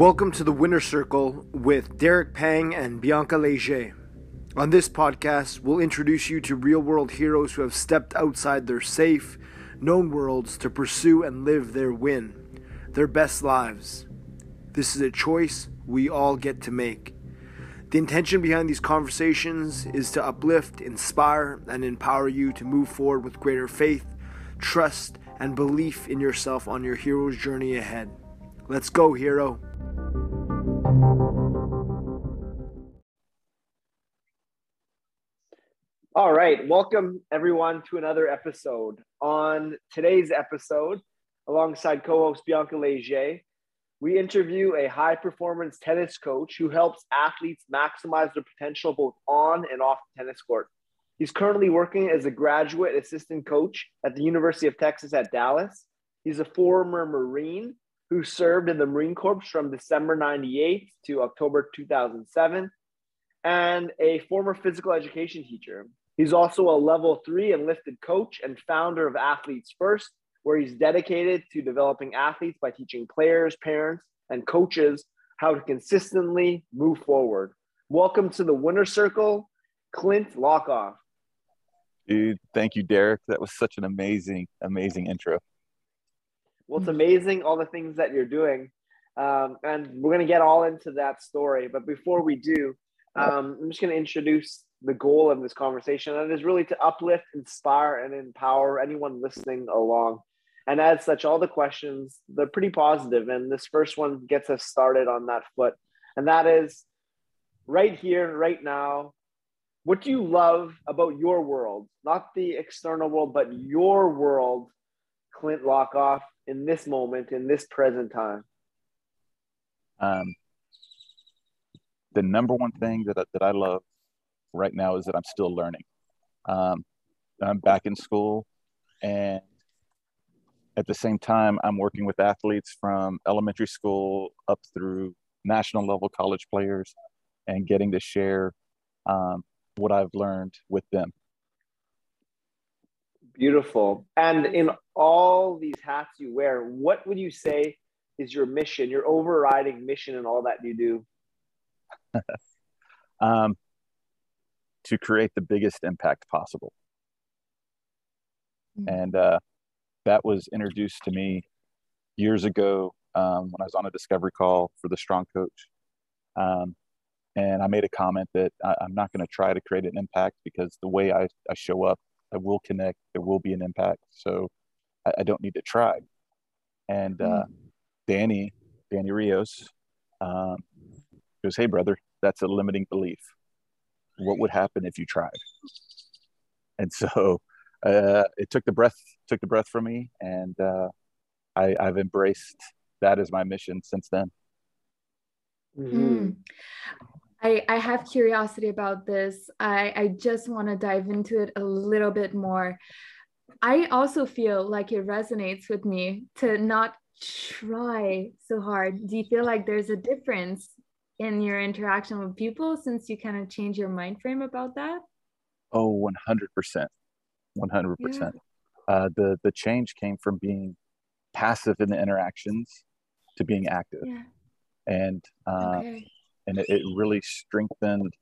Welcome to the Winner Circle with Derek Pang and Bianca Leger. On this podcast, we'll introduce you to real world heroes who have stepped outside their safe, known worlds to pursue and live their win, their best lives. This is a choice we all get to make. The intention behind these conversations is to uplift, inspire, and empower you to move forward with greater faith, trust, and belief in yourself on your hero's journey ahead. Let's go, hero. All right, welcome everyone to another episode. On today's episode, alongside co host Bianca Leger, we interview a high performance tennis coach who helps athletes maximize their potential both on and off the tennis court. He's currently working as a graduate assistant coach at the University of Texas at Dallas. He's a former Marine who served in the Marine Corps from December 98 to October 2007 and a former physical education teacher. He's also a level three enlisted coach and founder of Athletes First, where he's dedicated to developing athletes by teaching players, parents, and coaches how to consistently move forward. Welcome to the Winner Circle, Clint Lockoff. Dude, thank you, Derek. That was such an amazing, amazing intro. Well, it's amazing all the things that you're doing. Um, and we're going to get all into that story. But before we do, um, I'm just going to introduce the goal of this conversation. And is really to uplift, inspire, and empower anyone listening along. And as such, all the questions, they're pretty positive. And this first one gets us started on that foot. And that is right here, right now, what do you love about your world? Not the external world, but your world, Clint Lockoff, in this moment, in this present time? Um, the number one thing that, that I love right now is that I'm still learning. Um, I'm back in school, and at the same time, I'm working with athletes from elementary school up through national level college players and getting to share um, what I've learned with them. Beautiful. And in all these hats you wear, what would you say is your mission, your overriding mission in all that you do? um, to create the biggest impact possible. Mm-hmm. And uh, that was introduced to me years ago um, when I was on a discovery call for the Strong Coach. Um, and I made a comment that I, am not going to try to create an impact because the way I, I show up, I will connect, there will be an impact. So I, I don't need to try. And uh, mm-hmm. Danny, Danny Rios, um, goes, Hey, brother, that's a limiting belief. What would happen if you tried? And so uh, it took the breath took the breath from me, and uh, I, I've embraced that as my mission since then. Mm. I, I have curiosity about this. I, I just want to dive into it a little bit more. I also feel like it resonates with me to not try so hard. Do you feel like there's a difference in your interaction with people since you kind of change your mind frame about that? Oh, 100%. 100%. Yeah. Uh, the, the change came from being passive in the interactions to being active. Yeah. And, uh, okay. and it, it, really strengthened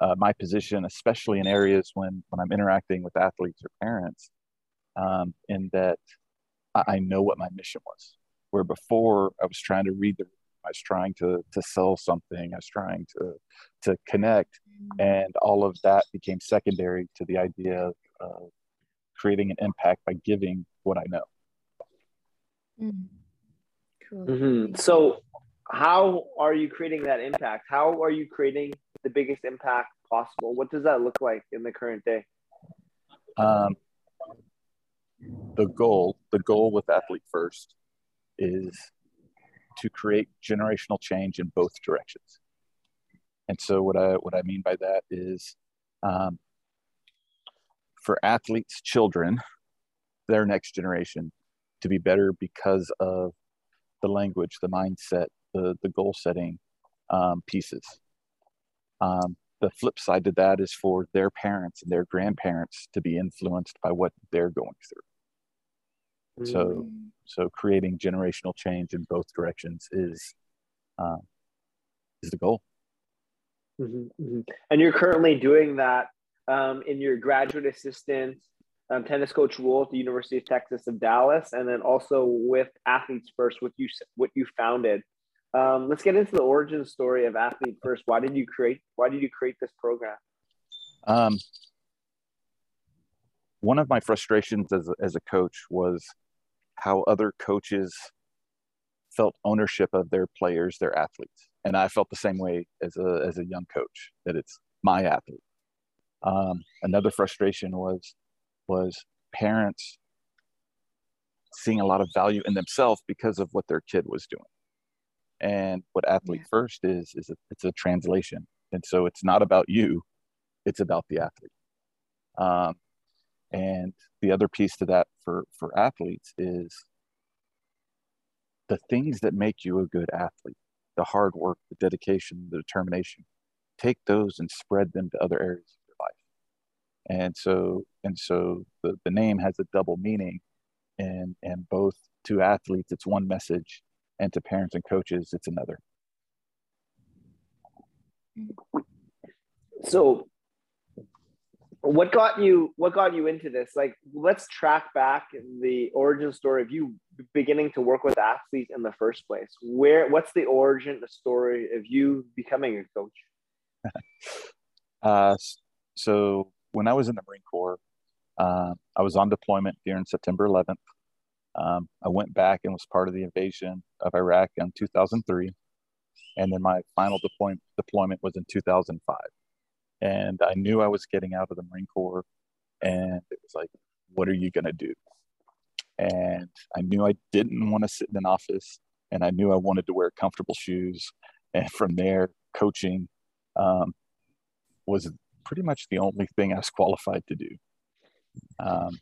uh, my position, especially in areas when, when I'm interacting with athletes or parents, um, in that I, I know what my mission was. Where before I was trying to read the I was trying to to sell something. I was trying to to connect, mm-hmm. and all of that became secondary to the idea of uh, creating an impact by giving what I know. Mm. Cool. Mm-hmm. So, how are you creating that impact? How are you creating the biggest impact possible? What does that look like in the current day? Um, the goal, the goal with Athlete First, is to create generational change in both directions. And so, what I what I mean by that is, um, for athletes' children, their next generation, to be better because of the language, the mindset, the, the goal setting um, pieces. Um, the flip side to that is for their parents and their grandparents to be influenced by what they're going through. Mm. So, so creating generational change in both directions is uh, is the goal. Mm-hmm, mm-hmm. And you're currently doing that um, in your graduate assistant um, tennis coach role at the University of Texas of Dallas, and then also with Athletes First, what you what you founded. Um, let's get into the origin story of Athlete First. Why did you create Why did you create this program? Um, one of my frustrations as a, as a coach was how other coaches felt ownership of their players, their athletes, and I felt the same way as a as a young coach that it's my athlete. Um, another frustration was was parents seeing a lot of value in themselves because of what their kid was doing. And what athlete yeah. first is is a, it's a translation, and so it's not about you, it's about the athlete. Um, and the other piece to that for for athletes is the things that make you a good athlete, the hard work, the dedication, the determination. Take those and spread them to other areas of your life. And so and so the, the name has a double meaning and and both to athletes it's one message and to parents and coaches it's another mm-hmm. so what got you what got you into this like let's track back the origin story of you beginning to work with athletes in the first place where what's the origin the story of you becoming a coach uh, so when i was in the marine corps uh, I was on deployment during September 11th. Um, I went back and was part of the invasion of Iraq in 2003. And then my final deploy- deployment was in 2005. And I knew I was getting out of the Marine Corps. And it was like, what are you going to do? And I knew I didn't want to sit in an office. And I knew I wanted to wear comfortable shoes. And from there, coaching um, was pretty much the only thing I was qualified to do. Um,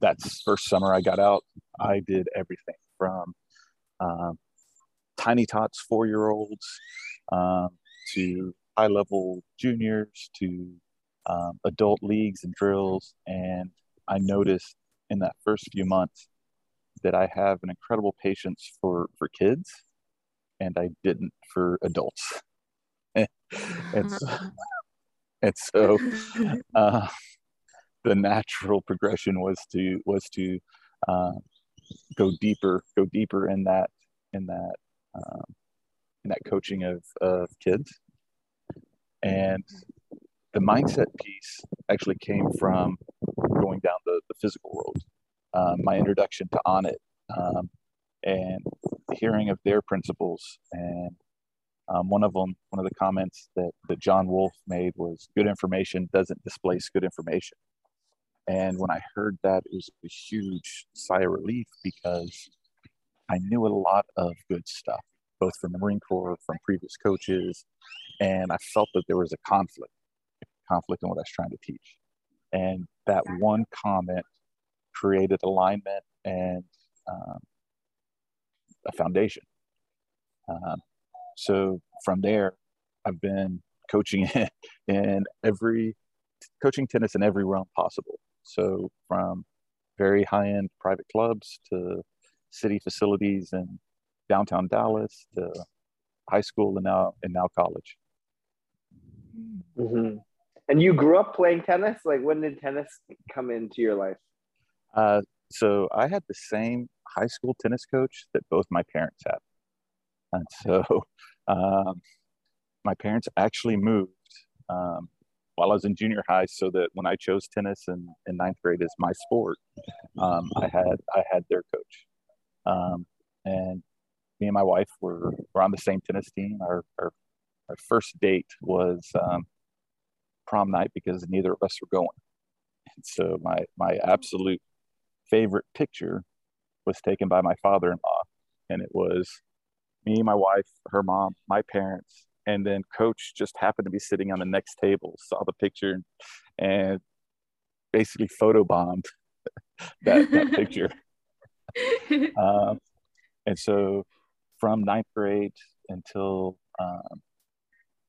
that's first summer I got out. I did everything from um, tiny tots, four year olds, um, to high level juniors, to um, adult leagues and drills. And I noticed in that first few months that I have an incredible patience for, for kids, and I didn't for adults. and, so, and so uh, the natural progression was to was to uh, go deeper, go deeper in that in that um, in that coaching of of kids, and the mindset piece actually came from going down the, the physical world. Um, my introduction to Onnit um, and hearing of their principles and um, one of them, one of the comments that, that John Wolf made was good information doesn't displace good information. And when I heard that, it was a huge sigh of relief because I knew a lot of good stuff, both from the Marine Corps, from previous coaches, and I felt that there was a conflict, conflict in what I was trying to teach. And that one comment created alignment and um, a foundation. Um, so from there, I've been coaching in every coaching tennis in every realm possible. So from very high end private clubs to city facilities in downtown Dallas to high school and now and now college. Mm-hmm. And you grew up playing tennis. Like when did tennis come into your life? Uh, so I had the same high school tennis coach that both my parents had, and so um, my parents actually moved um, while I was in junior high, so that when I chose tennis in, in ninth grade as my sport, um, I had I had their coach, um, and me and my wife were were on the same tennis team. Our our, our first date was um, prom night because neither of us were going, and so my my absolute favorite picture was taken by my father-in-law, and it was me, my wife, her mom, my parents, and then coach just happened to be sitting on the next table saw the picture and basically photobombed that, that picture. Um, and so from ninth grade until um,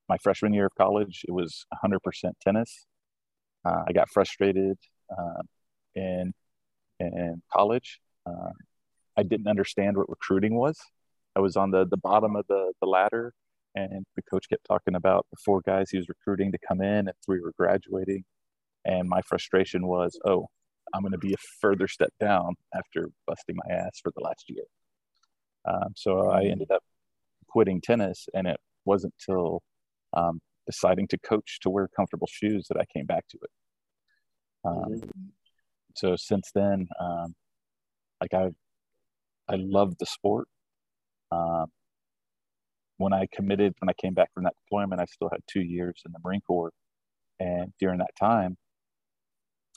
my freshman year of college it was 100% tennis uh, i got frustrated uh, in in college uh, i didn't understand what recruiting was I was on the the bottom of the the ladder, and the coach kept talking about the four guys he was recruiting to come in, and three were graduating. And my frustration was, oh, I'm going to be a further step down after busting my ass for the last year. Um, so I ended up quitting tennis, and it wasn't till um, deciding to coach to wear comfortable shoes that I came back to it. Um, mm-hmm. So since then, um, like I, I love the sport. Um, when I committed, when I came back from that deployment, I still had two years in the Marine Corps, and during that time,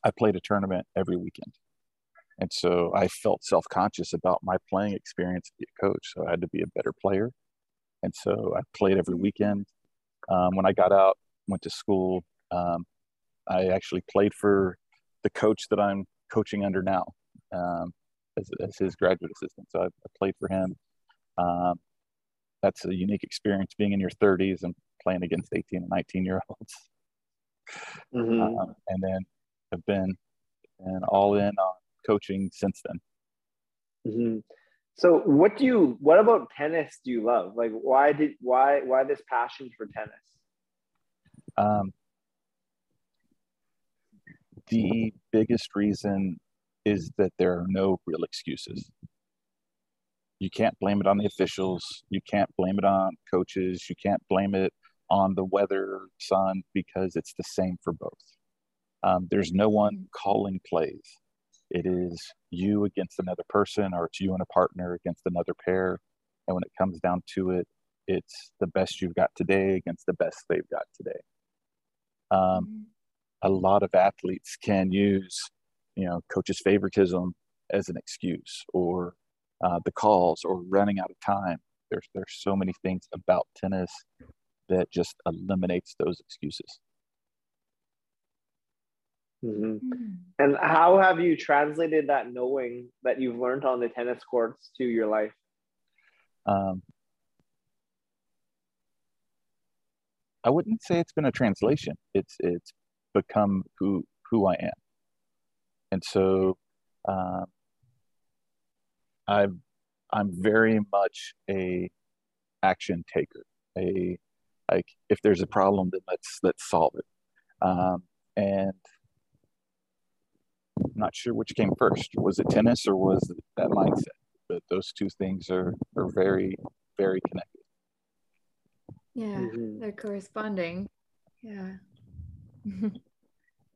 I played a tournament every weekend. And so I felt self conscious about my playing experience to be a coach. So I had to be a better player. And so I played every weekend. Um, when I got out, went to school, um, I actually played for the coach that I'm coaching under now um, as, as, his graduate assistant. So I, I played for him. Um, that's a unique experience being in your 30s and playing against 18 and 19 year olds. Mm-hmm. Um, and then I've been and all in on coaching since then. Mm-hmm. So, what do you? What about tennis? Do you love? Like, why did why why this passion for tennis? Um, the biggest reason is that there are no real excuses. You can't blame it on the officials. You can't blame it on coaches. You can't blame it on the weather, sun, because it's the same for both. Um, there's no one calling plays. It is you against another person, or it's you and a partner against another pair. And when it comes down to it, it's the best you've got today against the best they've got today. Um, mm-hmm. a lot of athletes can use, you know, coach's favoritism as an excuse, or uh, the calls, or running out of time. There's there's so many things about tennis that just eliminates those excuses. Mm-hmm. Mm. And how have you translated that knowing that you've learned on the tennis courts to your life? Um, I wouldn't say it's been a translation. It's it's become who who I am, and so uh, I've I'm very much a action taker. A like if there's a problem, then let's let's solve it. Um, and I'm not sure which came first. Was it tennis or was it that mindset? But those two things are are very very connected. Yeah, mm-hmm. they're corresponding. Yeah.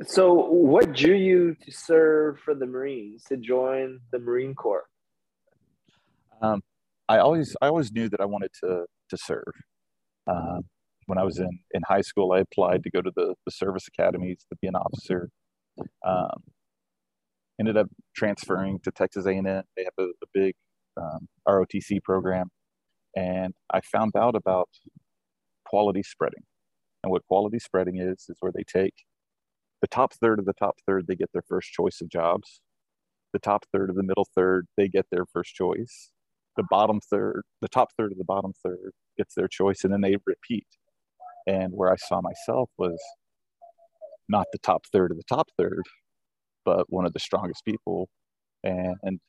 so, what drew you to serve for the Marines to join the Marine Corps? Um, I always I always knew that I wanted to to serve. Um, when I was in, in high school, I applied to go to the, the service academies to be an officer. Um, ended up transferring to Texas A&M. They have a, a big um, ROTC program, and I found out about quality spreading. And what quality spreading is is where they take the top third of the top third, they get their first choice of jobs. The top third of the middle third, they get their first choice. The bottom third, the top third of the bottom third gets their choice, and then they repeat. And where I saw myself was not the top third of the top third, but one of the strongest people. And,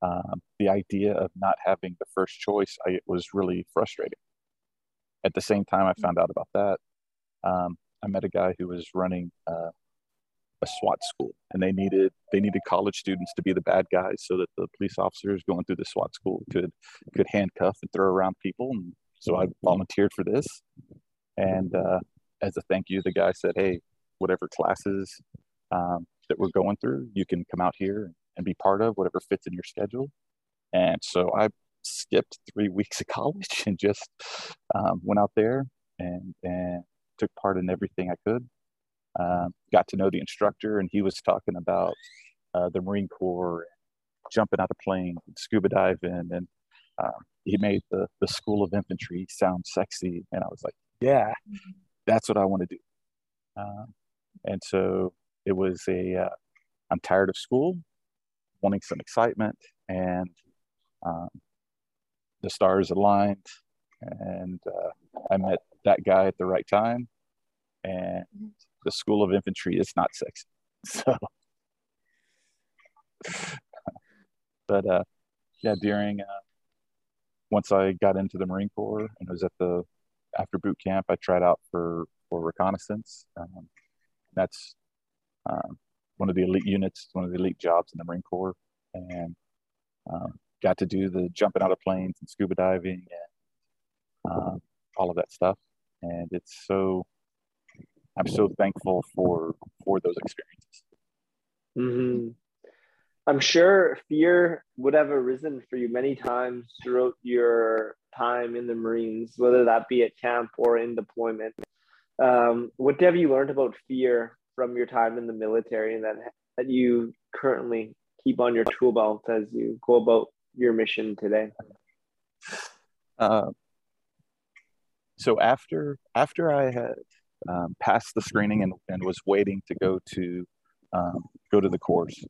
um, the idea of not having the first choice I, was really frustrating. At the same time, I found out about that. Um, I met a guy who was running uh, a SWAT school, and they needed they needed college students to be the bad guys, so that the police officers going through the SWAT school could could handcuff and throw around people. And so I volunteered for this, and uh, as a thank you, the guy said, "Hey, whatever classes um, that we're going through, you can come out here and be part of whatever fits in your schedule. And so I skipped three weeks of college and just um, went out there and, and took part in everything I could. Um, got to know the instructor, and he was talking about uh, the Marine Corps, jumping out of plane, scuba diving, and um, he made the the School of Infantry sound sexy, and I was like, yeah, mm-hmm. that's what I want to do. Um, and so it was a uh, I'm tired of school, wanting some excitement, and um, the stars aligned, and uh, I met that guy at the right time, and the School of Infantry is not sexy, so. but uh, yeah, during uh, once I got into the Marine Corps and was at the after boot camp, I tried out for for reconnaissance. Um, that's um, one of the elite units, one of the elite jobs in the Marine Corps, and um, got to do the jumping out of planes and scuba diving and um, all of that stuff. And it's so I'm so thankful for for those experiences. Mm-hmm. I'm sure fear would have arisen for you many times throughout your time in the Marines, whether that be at camp or in deployment. Um, what have you learned about fear from your time in the military and that, that you currently keep on your tool belt as you go about your mission today? Uh, so after after I had um, passed the screening and, and was waiting to go to um, go to the course,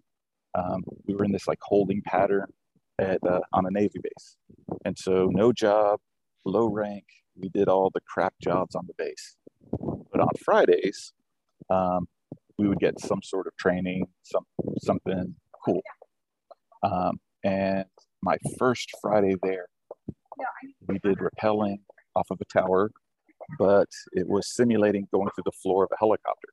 um, we were in this like holding pattern at uh, on a Navy base, and so no job, low rank. We did all the crap jobs on the base, but on Fridays, um, we would get some sort of training, some something cool. Um, and my first Friday there, we did rappelling off of a tower, but it was simulating going through the floor of a helicopter.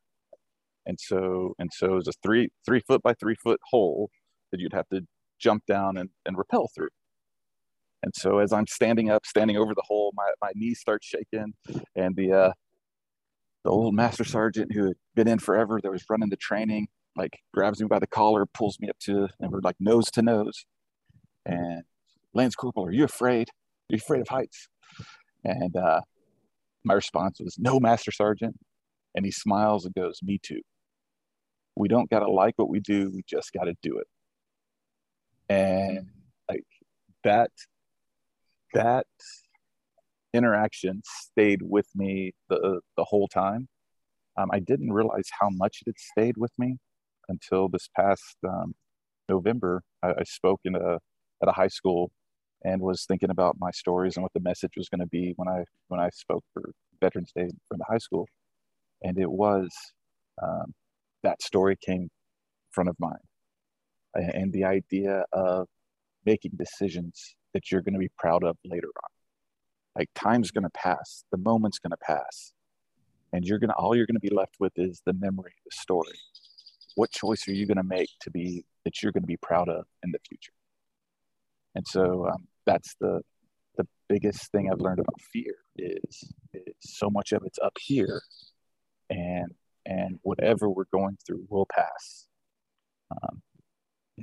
And so and so it was a three three foot by three foot hole that you'd have to jump down and, and rappel through. And so as I'm standing up, standing over the hole, my, my knees start shaking and the uh, the old master sergeant who had been in forever that was running the training like grabs me by the collar, pulls me up to, and we're like nose to nose. And Lance Corporal, are you afraid? Are you afraid of heights? And uh, my response was, no, Master Sergeant. And he smiles and goes, me too. We don't got to like what we do. We just got to do it. And like that, that interaction stayed with me the, the whole time. Um, I didn't realize how much it stayed with me until this past um, November. I, I, spoke in a at a high school and was thinking about my stories and what the message was going to be when I when I spoke for Veterans Day from the high school, and it was um, that story came front of mind, and the idea of making decisions that you're going to be proud of later on. Like time's going to pass, the moment's going to pass, and you're going to all you're going to be left with is the memory, the story. What choice are you going to make to be that you're going to be proud of in the future? And so um, that's the the biggest thing i've learned about fear is, is so much of it's up here and and whatever we're going through will pass um,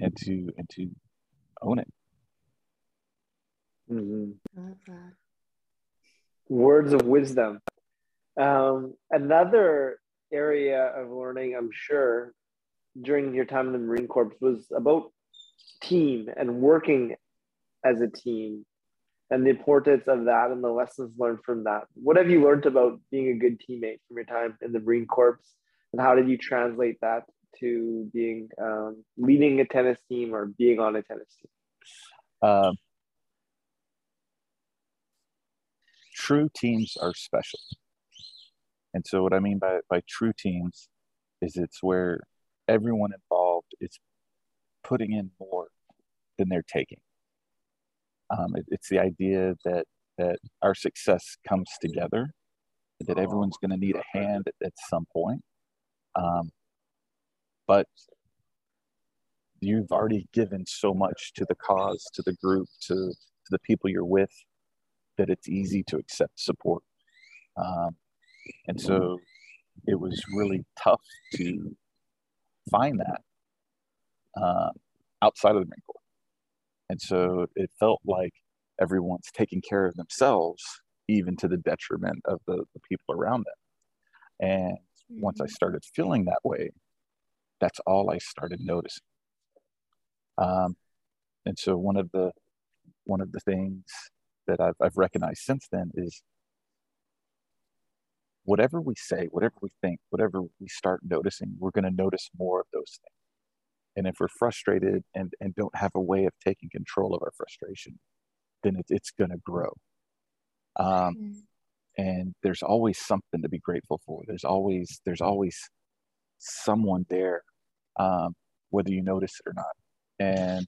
and to and to own it. Mm-hmm. Words of wisdom um, another area of learning i'm sure during your time in the Marine Corps was about team and working as a team and the importance of that and the lessons learned from that. What have you learned about being a good teammate from your time in the Marine Corps, and how did you translate that to being um, leading a tennis team or being on a tennis team? Um, true teams are special, and so what I mean by by true teams is it's where everyone involved is putting in more than they're taking. Um, it, it's the idea that that our success comes together, that everyone's going to need a hand at, at some point. Um, but you've already given so much to the cause, to the group, to, to the people you're with, that it's easy to accept support. Um, and so it was really tough to find that uh, outside of the Marine Corps. And so it felt like everyone's taking care of themselves, even to the detriment of the, the people around them. And once I mm-hmm. started feeling that way, that's all I started noticing. Um, and so one of the one of the things that I've, I've recognized since then is whatever we say, whatever we think, whatever we start noticing, we're going to notice more of those things. And if we're frustrated and, and don't have a way of taking control of our frustration, then it, it's going to grow. Um, mm-hmm. And there's always something to be grateful for. There's always there's always someone there, um, whether you notice it or not. And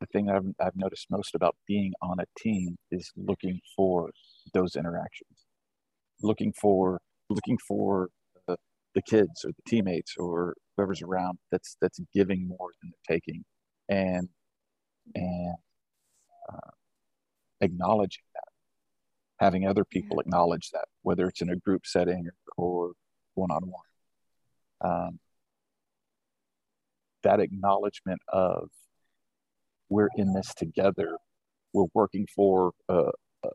the thing I've, I've noticed most about being on a team is looking for those interactions, looking for looking for the, the kids or the teammates or whoever's around that's that's giving more than they're taking, and and uh, acknowledging that, having other people acknowledge that, whether it's in a group setting or one on one. That acknowledgement of we're in this together, we're working for a, a,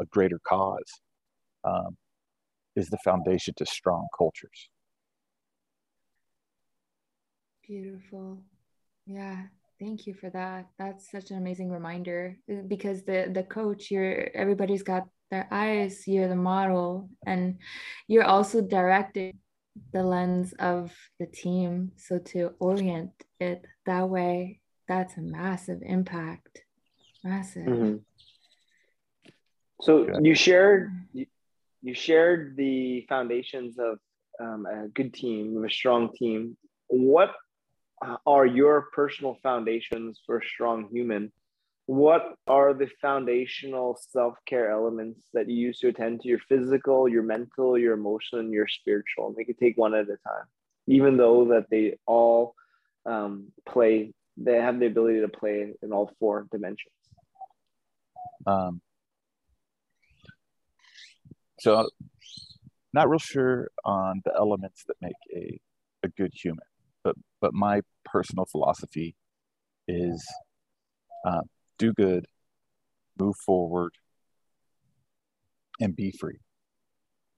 a greater cause, um, is the foundation to strong cultures. Beautiful. Yeah, thank you for that. That's such an amazing reminder because the the coach, you're everybody's got their eyes, you're the model, and you're also directing the lens of the team. So to orient it that way that's a massive impact. Massive. Mm-hmm. So you shared you, you, shared the foundations of um, a good team, of a strong team. What are your personal foundations for a strong human? What are the foundational self care elements that you use to attend to your physical, your mental, your emotional, and your spiritual? We could take one at a time, even though that they all um, play they have the ability to play in all four dimensions. Um, so, not real sure on the elements that make a, a good human, but but my personal philosophy is uh, do good, move forward, and be free.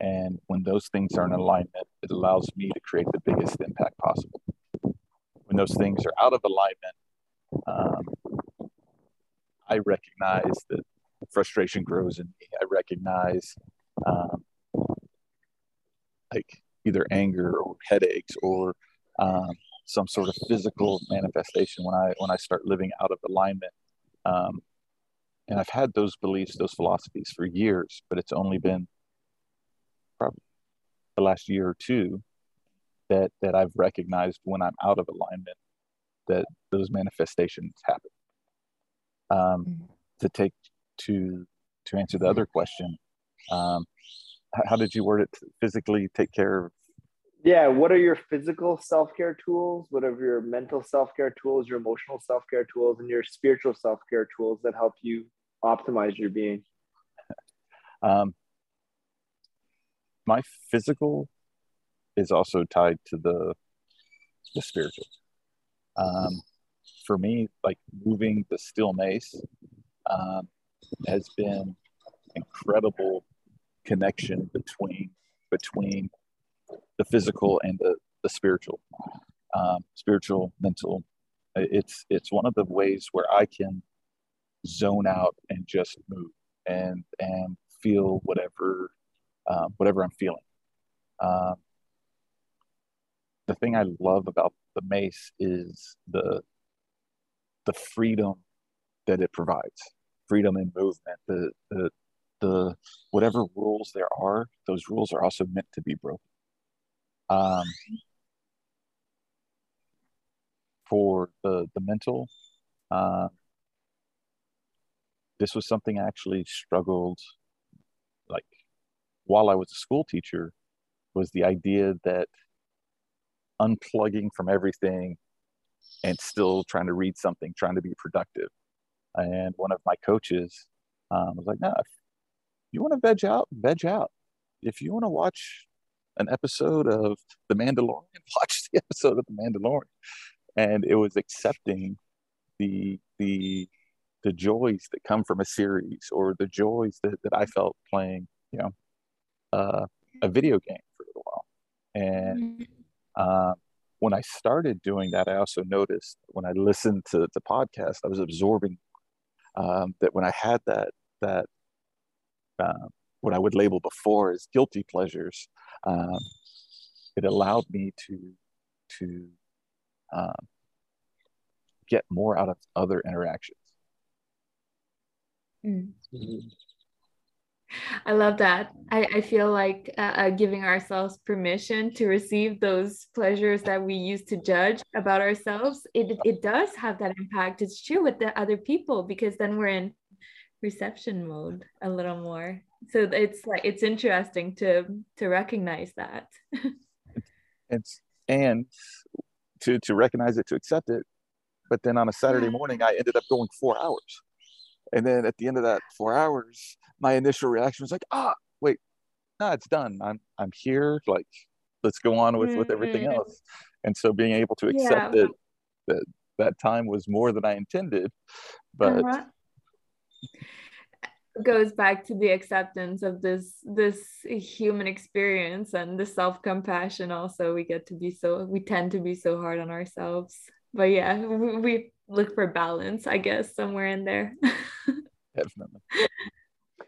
And when those things are in alignment, it allows me to create the biggest impact possible when those things are out of alignment, um, I recognize that frustration grows in me. I recognize um, like either anger or headaches or um, some sort of physical manifestation when I when I start living out of alignment. Um, and I've had those beliefs, those philosophies for years, but it's only been probably the last year or two that that I've recognized when I'm out of alignment that those manifestations happen. Um, mm-hmm. To take to to answer the other question, um, how did you word it? Physically take care of. Yeah, what are your physical self care tools? What are your mental self care tools? Your emotional self care tools, and your spiritual self care tools that help you optimize your being? Um, my physical is also tied to the the spiritual. Um, for me, like moving the steel mace um, has been incredible connection between between the physical and the, the spiritual um, spiritual mental it's it's one of the ways where i can zone out and just move and and feel whatever um, whatever i'm feeling um, the thing I love about the mace is the the freedom that it provides, freedom in movement, the the the whatever rules there are, those rules are also meant to be broken. Um, for the the mental, uh, this was something I actually struggled like while I was a school teacher was the idea that unplugging from everything and still trying to read something, trying to be productive. And one of my coaches um, was like, "No, if you want to veg out, veg out. If you want to watch an episode of The Mandalorian, watch the episode of The Mandalorian." And it was accepting the the the joys that come from a series or the joys that, that I felt playing, you know, uh, a video game for a little while. And mm-hmm. Uh, when I started doing that, I also noticed when I listened to the podcast, I was absorbing um, that when I had that that uh, what I would label before as guilty pleasures, um, it allowed me to to um, get more out of other interactions. Mm. Mm-hmm. I love that. I, I feel like uh, uh, giving ourselves permission to receive those pleasures that we used to judge about ourselves, it, it does have that impact. It's true with the other people because then we're in reception mode a little more. So it's like it's interesting to to recognize that. it's and to to recognize it, to accept it. But then on a Saturday morning, I ended up going four hours. And then at the end of that four hours, my initial reaction was like, ah, wait, no, it's done. I'm I'm here. Like, let's go on with with everything mm-hmm. else. And so being able to accept yeah. that that that time was more than I intended, but uh-huh. goes back to the acceptance of this this human experience and the self compassion. Also, we get to be so we tend to be so hard on ourselves. But yeah, we, we look for balance, I guess, somewhere in there. Definitely.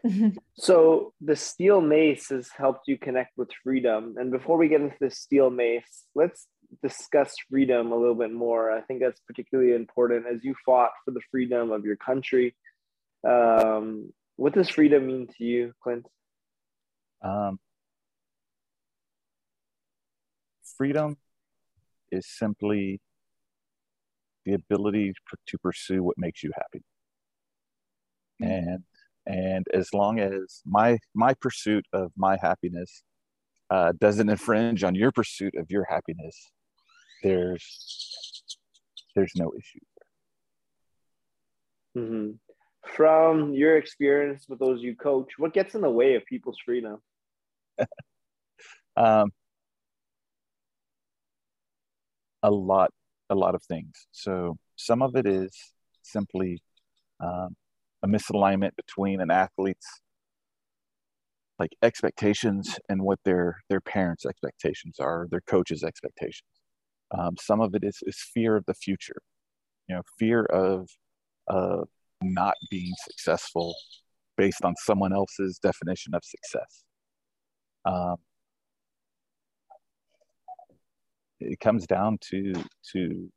so the steel mace has helped you connect with freedom. And before we get into the steel mace, let's discuss freedom a little bit more. I think that's particularly important as you fought for the freedom of your country. Um, what does freedom mean to you, Clint? Um, freedom is simply the ability to pursue what makes you happy. Mm-hmm. And and as long as my my pursuit of my happiness uh, doesn't infringe on your pursuit of your happiness, there's there's no issue. Mm-hmm. From your experience with those you coach, what gets in the way of people's freedom? um, a lot, a lot of things. So some of it is simply um, a misalignment between an athlete's like expectations and what their their parents' expectations are, their coach's expectations. Um, some of it is, is fear of the future, you know, fear of of not being successful based on someone else's definition of success. Um, it comes down to to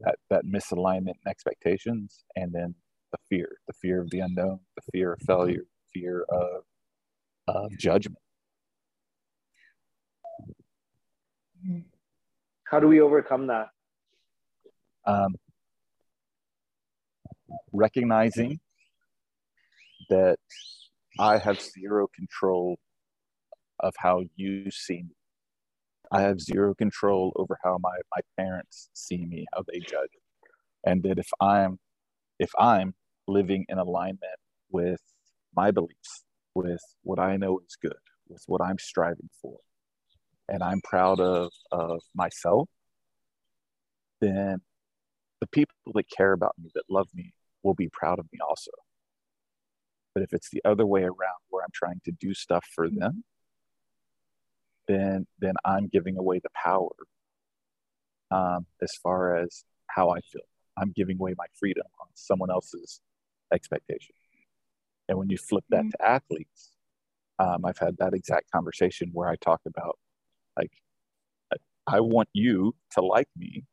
that that misalignment and expectations, and then the fear, the fear of the unknown, the fear of failure, fear of, of judgment. How do we overcome that? Um, recognizing that I have zero control of how you see me. I have zero control over how my, my parents see me, how they judge. And that if I'm if I'm living in alignment with my beliefs, with what I know is good, with what I'm striving for, and I'm proud of, of myself, then the people that care about me, that love me, will be proud of me also. But if it's the other way around where I'm trying to do stuff for them, then then I'm giving away the power um, as far as how I feel. I'm giving away my freedom on someone else's expectation. And when you flip that mm-hmm. to athletes, um, I've had that exact conversation where I talk about like, I want you to like me,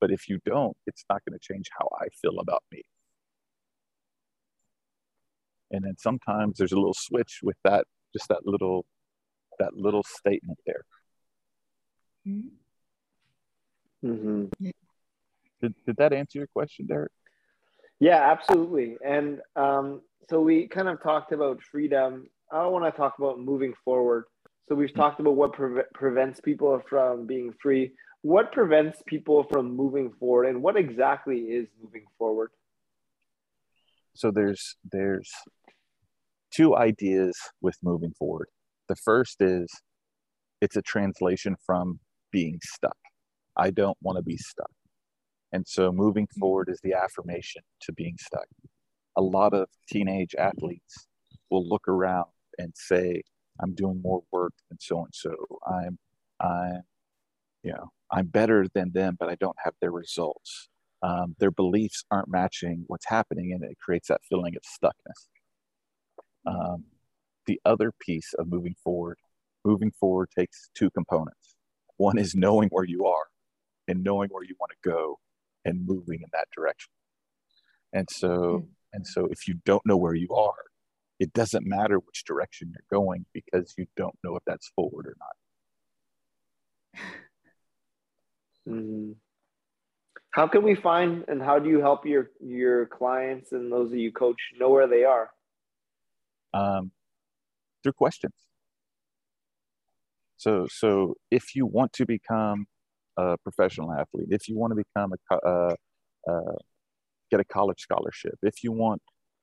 but if you don't, it's not going to change how I feel about me. And then sometimes there's a little switch with that, just that little, that little statement there. Mm-hmm. mm-hmm. Did, did that answer your question, Derek? Yeah, absolutely. And um, so we kind of talked about freedom. I want to talk about moving forward. So we've talked about what pre- prevents people from being free. What prevents people from moving forward, and what exactly is moving forward? So there's there's two ideas with moving forward. The first is it's a translation from being stuck. I don't want to be stuck. And so moving mm-hmm. forward is the affirmation to being stuck. A lot of teenage athletes will look around and say, I'm doing more work than so and so. I'm I'm you know, I'm better than them, but I don't have their results. Um, their beliefs aren't matching what's happening, and it creates that feeling of stuckness. Um, the other piece of moving forward, moving forward takes two components. One is knowing where you are and knowing where you want to go and moving in that direction. And so, mm-hmm. and so if you don't know where you are, it doesn't matter which direction you're going because you don't know if that's forward or not. Mm-hmm. How can we find and how do you help your your clients and those that you coach know where they are? Um, through questions. So, so if you want to become a professional athlete, if you want to become a, uh, uh, get a college scholarship, if you want,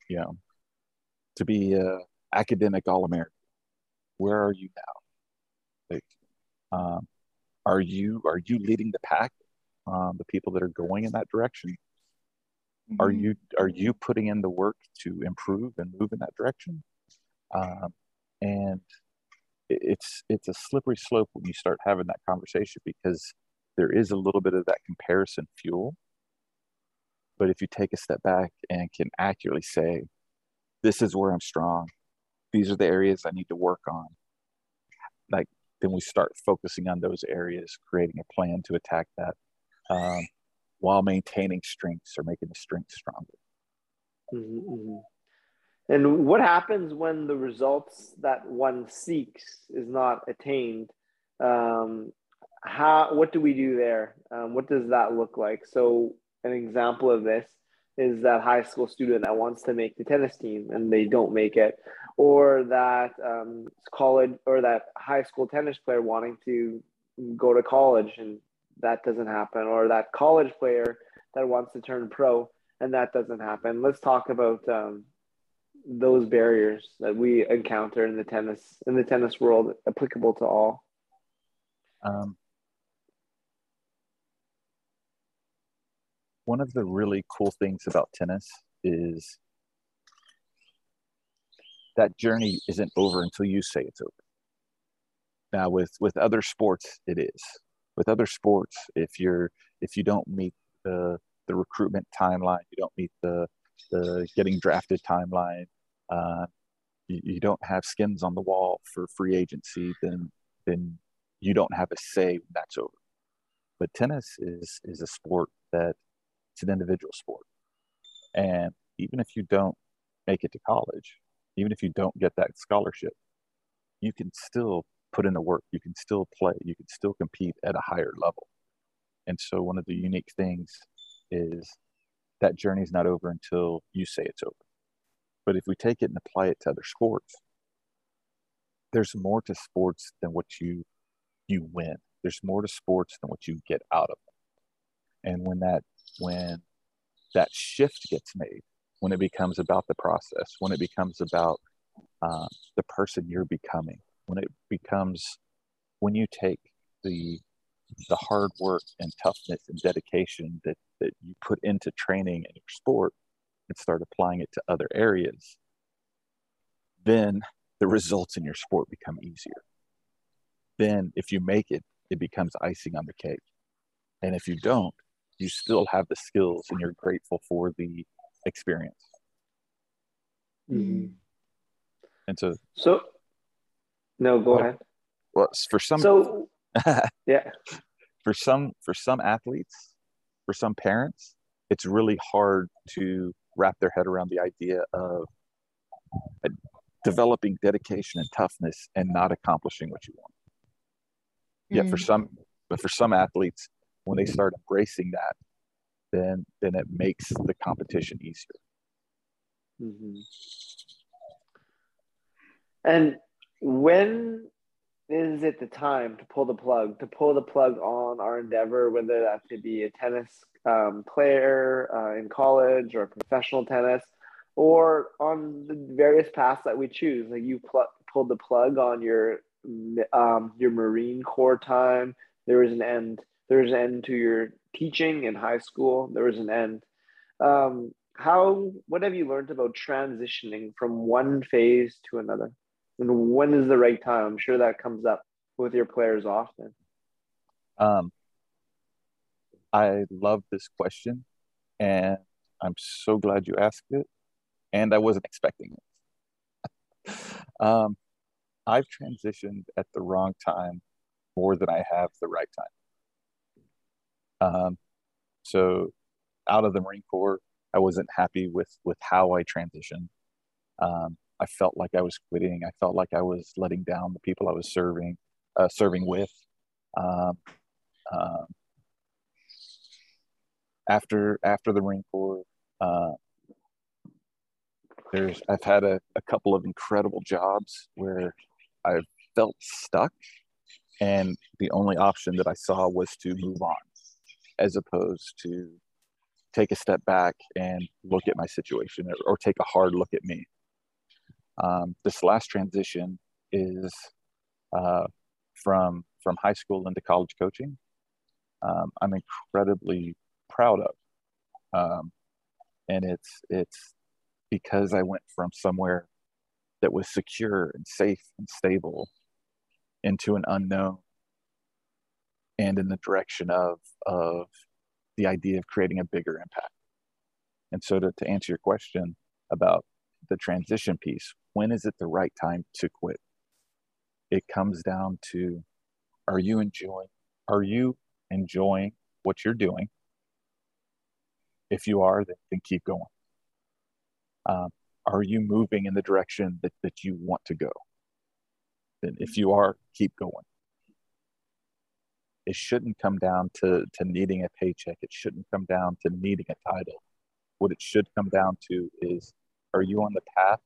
you know, to be a academic All-American, where are you now? Like, um, are you are you leading the pack? Um, the people that are going in that direction. Mm-hmm. Are you are you putting in the work to improve and move in that direction? Um, and it's it's a slippery slope when you start having that conversation because there is a little bit of that comparison fuel but if you take a step back and can accurately say this is where i'm strong these are the areas i need to work on like then we start focusing on those areas creating a plan to attack that um, while maintaining strengths or making the strengths stronger mm-hmm, mm-hmm. And what happens when the results that one seeks is not attained? Um, how what do we do there? Um, what does that look like? So an example of this is that high school student that wants to make the tennis team and they don't make it, or that um, college or that high school tennis player wanting to go to college and that doesn't happen, or that college player that wants to turn pro and that doesn't happen. Let's talk about um, those barriers that we encounter in the tennis in the tennis world applicable to all? Um, one of the really cool things about tennis is that journey isn't over until you say it's over. Now, with with other sports, it is. With other sports, if you're if you don't meet the the recruitment timeline, you don't meet the the getting drafted timeline, uh, you, you, don't have skins on the wall for free agency, then then you don't have a say when that's over. But tennis is is a sport that it's an individual sport, and even if you don't make it to college, even if you don't get that scholarship, you can still put in the work. You can still play. You can still compete at a higher level. And so one of the unique things is that journey is not over until you say it's over. But if we take it and apply it to other sports, there's more to sports than what you you win. There's more to sports than what you get out of them. And when that when that shift gets made, when it becomes about the process, when it becomes about uh, the person you're becoming, when it becomes when you take the the hard work and toughness and dedication that that you put into training in your sport and start applying it to other areas, then the results in your sport become easier. Then, if you make it, it becomes icing on the cake. And if you don't, you still have the skills and you're grateful for the experience. Mm-hmm. And so, so no, go well, ahead. Well, for some, so yeah, for some, for some athletes, for some parents, it's really hard to wrap their head around the idea of developing dedication and toughness and not accomplishing what you want. Yeah, for mm. some, but for some athletes, when they start embracing that, then then it makes the competition easier. Mm-hmm. And when is it the time to pull the plug, to pull the plug on our endeavor, whether that to be a tennis um, player uh, in college or professional tennis, or on the various paths that we choose. Like you pl- pulled the plug on your um, your Marine Corps time. There was an end. There was an end to your teaching in high school. There was an end. Um, how? What have you learned about transitioning from one phase to another? And when is the right time? I'm sure that comes up with your players often. Um, I love this question, and I'm so glad you asked it. And I wasn't expecting it. um, I've transitioned at the wrong time more than I have the right time. Um, so, out of the Marine Corps, I wasn't happy with with how I transitioned. Um, I felt like I was quitting. I felt like I was letting down the people I was serving, uh, serving with. Um, um, after after the Marine Corps, uh, there's I've had a, a couple of incredible jobs where I've felt stuck, and the only option that I saw was to move on, as opposed to take a step back and look at my situation or, or take a hard look at me. Um, this last transition is uh, from from high school into college coaching. Um, I'm incredibly proud of, um, and it's it's because I went from somewhere that was secure and safe and stable into an unknown and in the direction of of the idea of creating a bigger impact. And so to, to answer your question about the transition piece, when is it the right time to quit? It comes down to are you enjoying are you enjoying what you're doing? If you are, then, then keep going. Um, are you moving in the direction that, that you want to go? Then if you are, keep going. It shouldn't come down to, to needing a paycheck. It shouldn't come down to needing a title. What it should come down to is are you on the path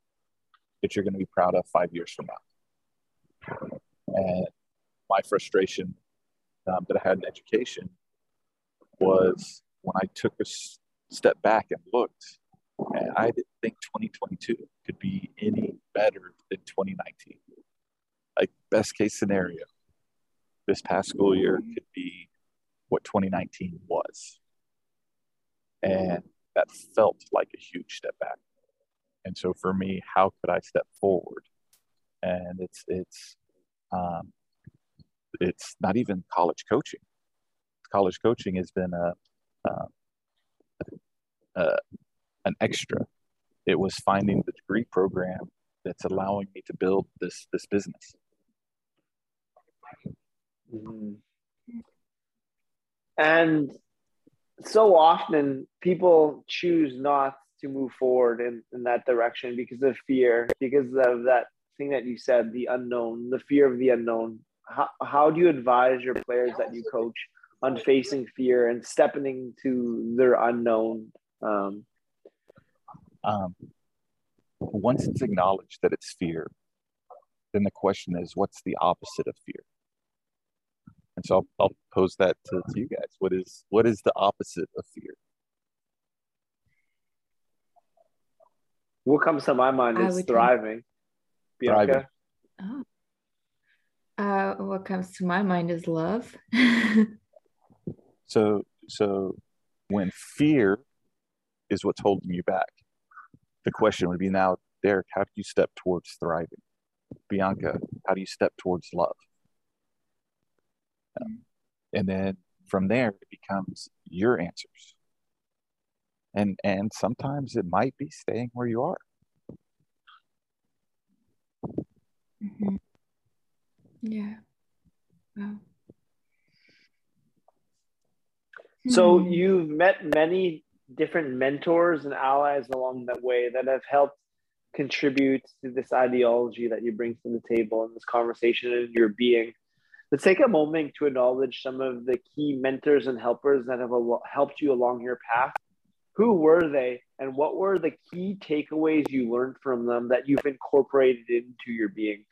that you're going to be proud of five years from now? And my frustration um, that I had in education was when I took a s- step back and looked, and I didn't think 2022 could be any better than 2019. Like, best case scenario, this past school year could be what 2019 was. And that felt like a huge step back. And so for me, how could I step forward? And it's, it's, um, it's not even college coaching. College coaching has been a, uh, an extra. It was finding the degree program that's allowing me to build this this business. Mm-hmm. And so often people choose not to move forward in, in that direction because of fear, because of that thing that you said, the unknown, the fear of the unknown. How, how do you advise your players that you coach on facing fear and stepping into their unknown? Um, um, once it's acknowledged that it's fear, then the question is, what's the opposite of fear? And so I'll, I'll pose that to, to you guys. What is what is the opposite of fear? What comes to my mind is thriving. Bianca. Thriving. Oh. Uh, what comes to my mind is love. so so when fear is what's holding you back, the question would be now, Derek, how do you step towards thriving? Bianca, how do you step towards love? Um, and then from there it becomes your answers. And and sometimes it might be staying where you are. Mm-hmm. yeah. Wow so hmm. you've met many different mentors and allies along that way that have helped contribute to this ideology that you bring to the table in this conversation and your being let's take a moment to acknowledge some of the key mentors and helpers that have helped you along your path. Who were they, and what were the key takeaways you learned from them that you've incorporated into your being?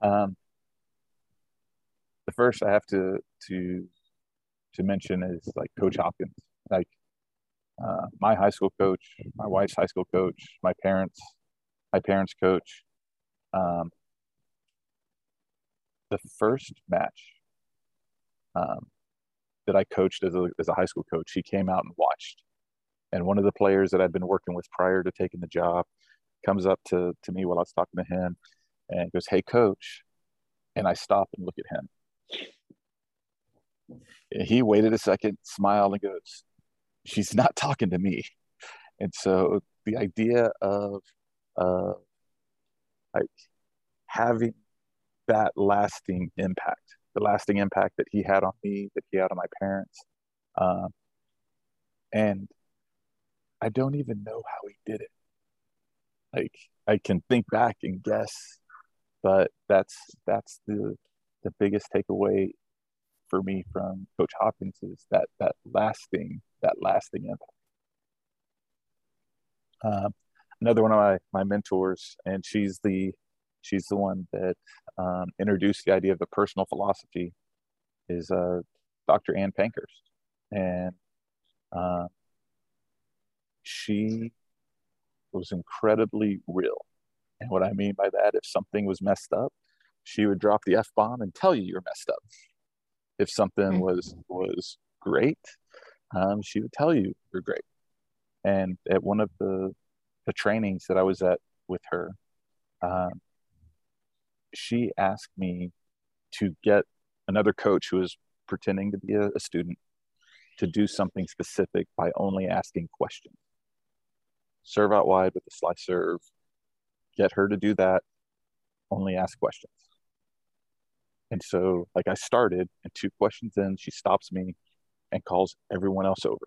Um, the first I have to to to mention is like Coach Hopkins. Like uh, my high school coach, my wife's high school coach, my parents, my parents' coach. Um, the first match um, that I coached as a, as a high school coach, he came out and watched. And one of the players that I'd been working with prior to taking the job comes up to, to me while I was talking to him and goes, Hey, coach. And I stop and look at him. And he waited a second, smiled, and goes, She's not talking to me. And so the idea of uh, like having that lasting impact, the lasting impact that he had on me, that he had on my parents. Um, and I don't even know how he did it. like I can think back and guess, but that's that's the the biggest takeaway for me from Coach Hopkins is that that lasting that lasting impact. Um, another one of my my mentors, and she's the she's the one that um, introduced the idea of the personal philosophy, is uh, Dr. Anne Pankhurst, and uh, she was incredibly real. And what I mean by that, if something was messed up, she would drop the f bomb and tell you you're messed up. If something mm-hmm. was was great, um, she would tell you you're great. And at one of the the trainings that I was at with her, um, she asked me to get another coach who was pretending to be a, a student to do something specific by only asking questions. Serve out wide with a slice serve, get her to do that, only ask questions. And so, like, I started, and two questions in, she stops me and calls everyone else over.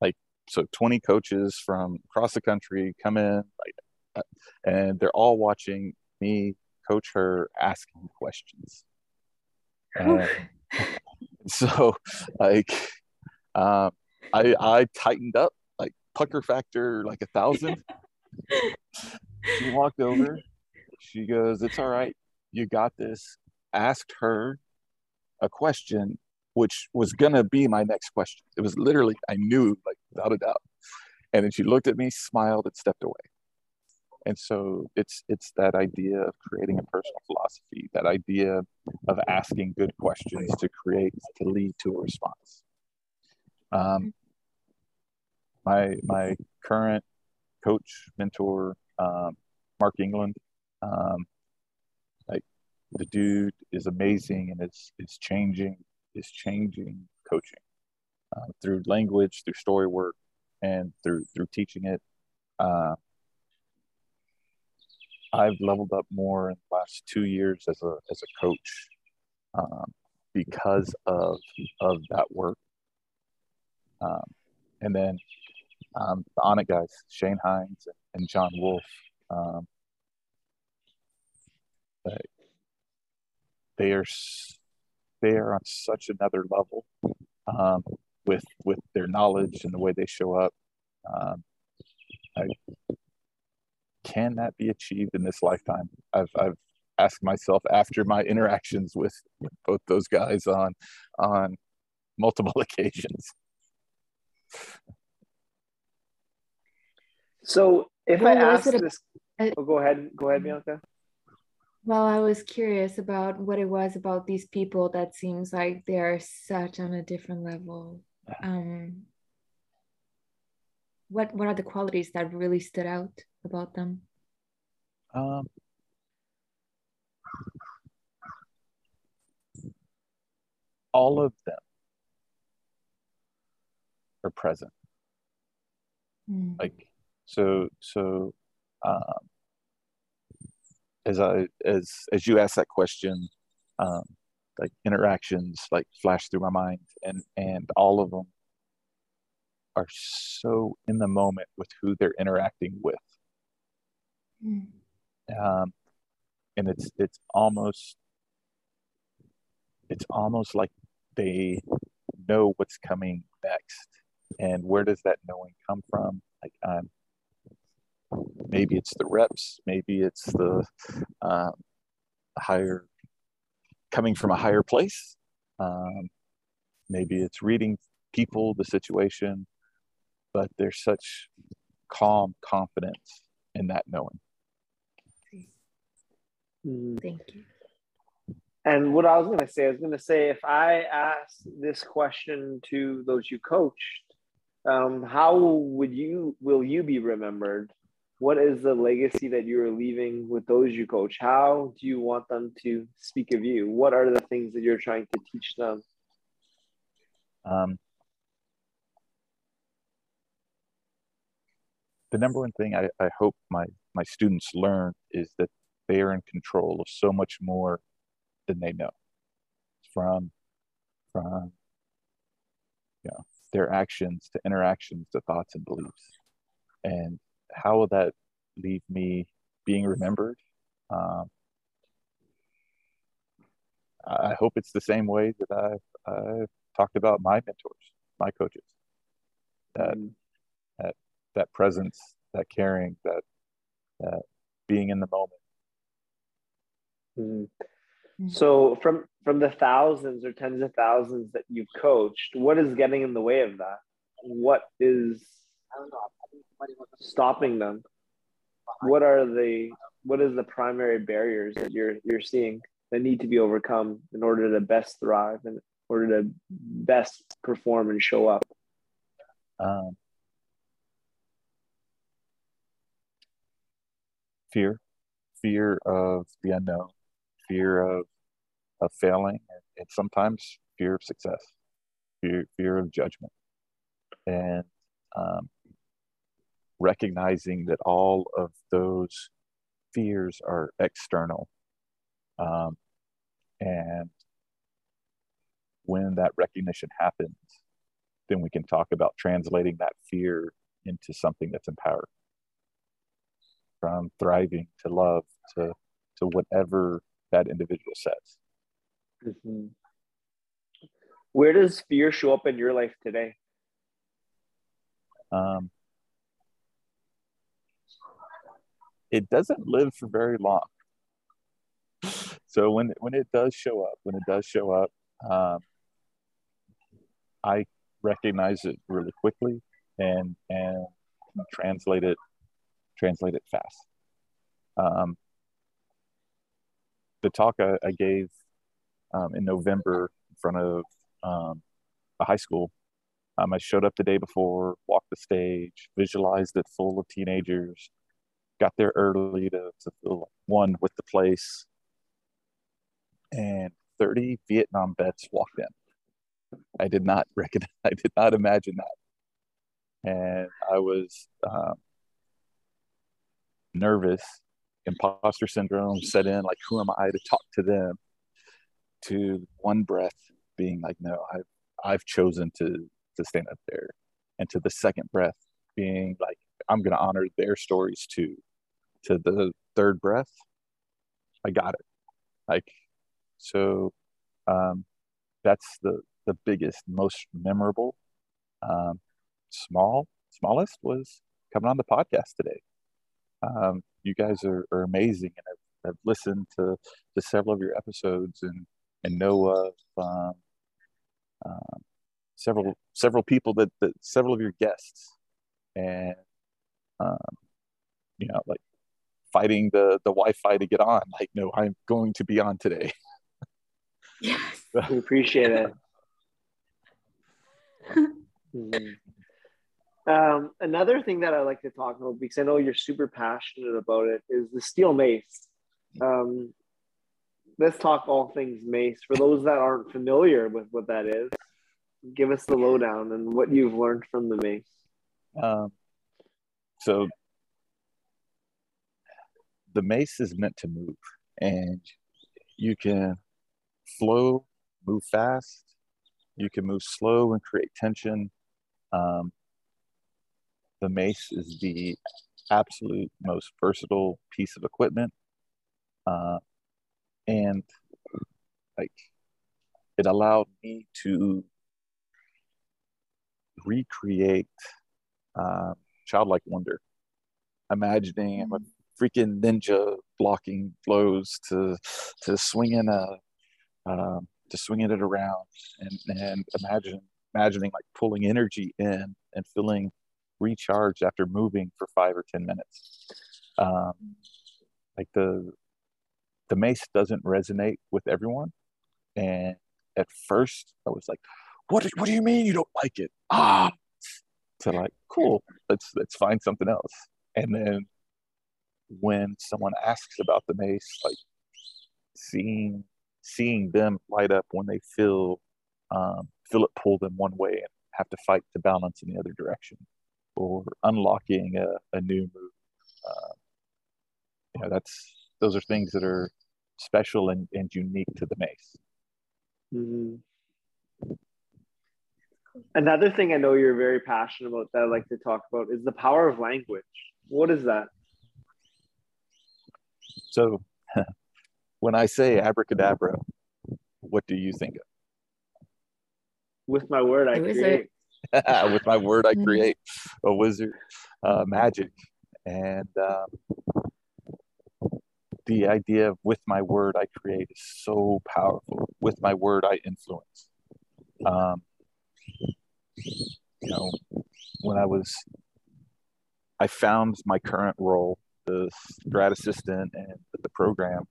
Like, so 20 coaches from across the country come in, like, and they're all watching me coach her asking questions. So, like, um, I I tightened up like pucker factor like a thousand. she walked over. She goes, "It's all right. You got this." Asked her a question, which was gonna be my next question. It was literally I knew like without a doubt. And then she looked at me, smiled, and stepped away and so it's it's that idea of creating a personal philosophy that idea of asking good questions to create to lead to a response. Um, my my current coach mentor um, mark england um, like the dude is amazing and it's it's changing is changing coaching uh, through language through story work and through through teaching it. Uh, I've leveled up more in the last two years as a as a coach um, because of of that work. Um, and then um, the Onnit guys, Shane Heins and, John Wolf, um, they are they are on such another level um, with with their knowledge and the way they show up. Um, I, can that be achieved in this lifetime? I've, I've asked myself after my interactions with, with both those guys on on multiple occasions. So if well, I ask this, oh, go ahead, go ahead, Bianca. Well, I was curious about what it was about these people that seems like they are such on a different level. Um, what what are the qualities that really stood out? about them? Um, all of them are present. Mm. Like so, so um, as I as as you ask that question, um, like interactions like flash through my mind, and and all of them are so in the moment with who they're interacting with. Mm. Um, and it's it's almost it's almost like they know what's coming next. And where does that knowing come from? Like um, maybe it's the reps maybe it's the um, higher coming from a higher place. Um, maybe it's reading people the situation but there's such calm confidence in that knowing Mm. Thank you. And what I was going to say, I was going to say, if I ask this question to those you coached, um, how would you will you be remembered? What is the legacy that you are leaving with those you coach? How do you want them to speak of you? What are the things that you're trying to teach them? Um, the number one thing I, I hope my my students learn is that they are in control of so much more than they know from from you know their actions to interactions to thoughts and beliefs and how will that leave me being remembered? Um, I hope it's the same way that I've, I've talked about my mentors, my coaches. That mm. that that presence, that caring, that that being in the moment. Mm. So from from the thousands or tens of thousands that you've coached, what is getting in the way of that? What is stopping them? What are the what is the primary barriers that you're you're seeing that need to be overcome in order to best thrive and in order to best perform and show up? Um, fear, fear of the unknown, fear of of failing, and sometimes fear of success, fear fear of judgment, and um, recognizing that all of those fears are external. Um, and when that recognition happens, then we can talk about translating that fear into something that's empowering. From thriving to love to to whatever that individual says. Mm-hmm. Where does fear show up in your life today? Um, it doesn't live for very long. So when when it does show up, when it does show up, um, I recognize it really quickly and and translate it translate it fast. Um, the talk I, I gave um, in November in front of um, a high school. Um, I showed up the day before, walked the stage, visualized it full of teenagers, got there early to, to feel one with the place. And 30 Vietnam vets walked in. I did not recognize, I did not imagine that. And I was um, nervous, imposter syndrome set in, like, who am I to talk to them? To one breath being like, no, I've, I've chosen to, to stand up there. And to the second breath being like, I'm going to honor their stories too to the third breath, I got it. Like, so um, that's the, the biggest, most memorable. Um, small, smallest was coming on the podcast today. Um, you guys are, are amazing, and I've, I've, listened to, to several of your episodes and, and know of um, um, several several people that, that several of your guests, and um, you know, like fighting the the Wi-Fi to get on. Like, no, I'm going to be on today. Yes, we appreciate it. mm-hmm. Um, another thing that I like to talk about because I know you're super passionate about it is the steel mace. Um, let's talk all things mace. For those that aren't familiar with what that is, give us the lowdown and what you've learned from the mace. Um, so the mace is meant to move and you can flow, move fast, you can move slow and create tension. Um, the mace is the absolute most versatile piece of equipment. Uh, and like it allowed me to recreate uh, childlike wonder, imagining mm-hmm freaking ninja blocking blows to to swinging a um, to swinging it around and and imagine imagining like pulling energy in and feeling recharged after moving for five or ten minutes. Um, like the the mace doesn't resonate with everyone. And at first i was like what, what do you mean you don't like it? Ah to like cool let's let's find something else. And then when someone asks about the mace, like seeing seeing them light up when they feel um, feel it pull them one way and have to fight to balance in the other direction, or unlocking a, a new move. Uh, you know, that's those are things that are special and, and unique to the mace. Mm-hmm. Another thing I know you're very passionate about that I like to talk about is the power of language What is that? So, when I say abracadabra, what do you think of? With my word, I create. With my word, I mm-hmm. create a wizard, uh, magic, and um, the idea of with my word I create is so powerful. With my word I influence. Um, you know, when I was, I found my current role, the grad assistant and the program,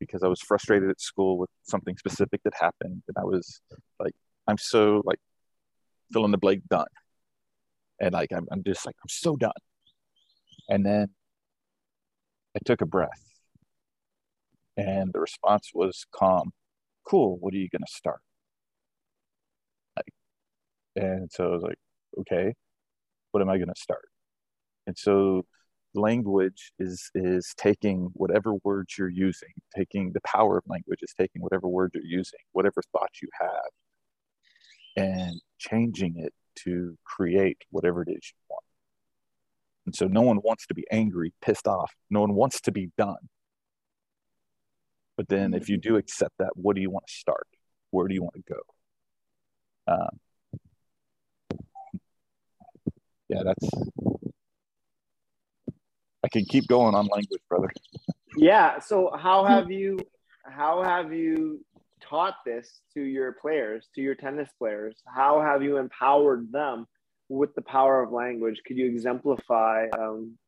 because I was frustrated at school with something specific that happened, and I was like, I'm so like, fill in the blank done, and like I'm, I'm just like I'm so done, and then I took a breath and the response was calm. Cool. What are you going to start? Like, and so I was like, okay, what am I going to start? And so language is is taking whatever words you're using, taking the power of language is taking whatever words you're using, whatever thoughts you have, and changing it to create whatever it is you want. And so no one wants to be angry, pissed off. No one wants to be done. But then if you do accept that, what do you want to start? Where do you want to go? Um, yeah, that's. I can keep going on language, brother. yeah. So how have you how have you taught this to your players, to your tennis players? How have you empowered them with the power of language? Could you exemplify um,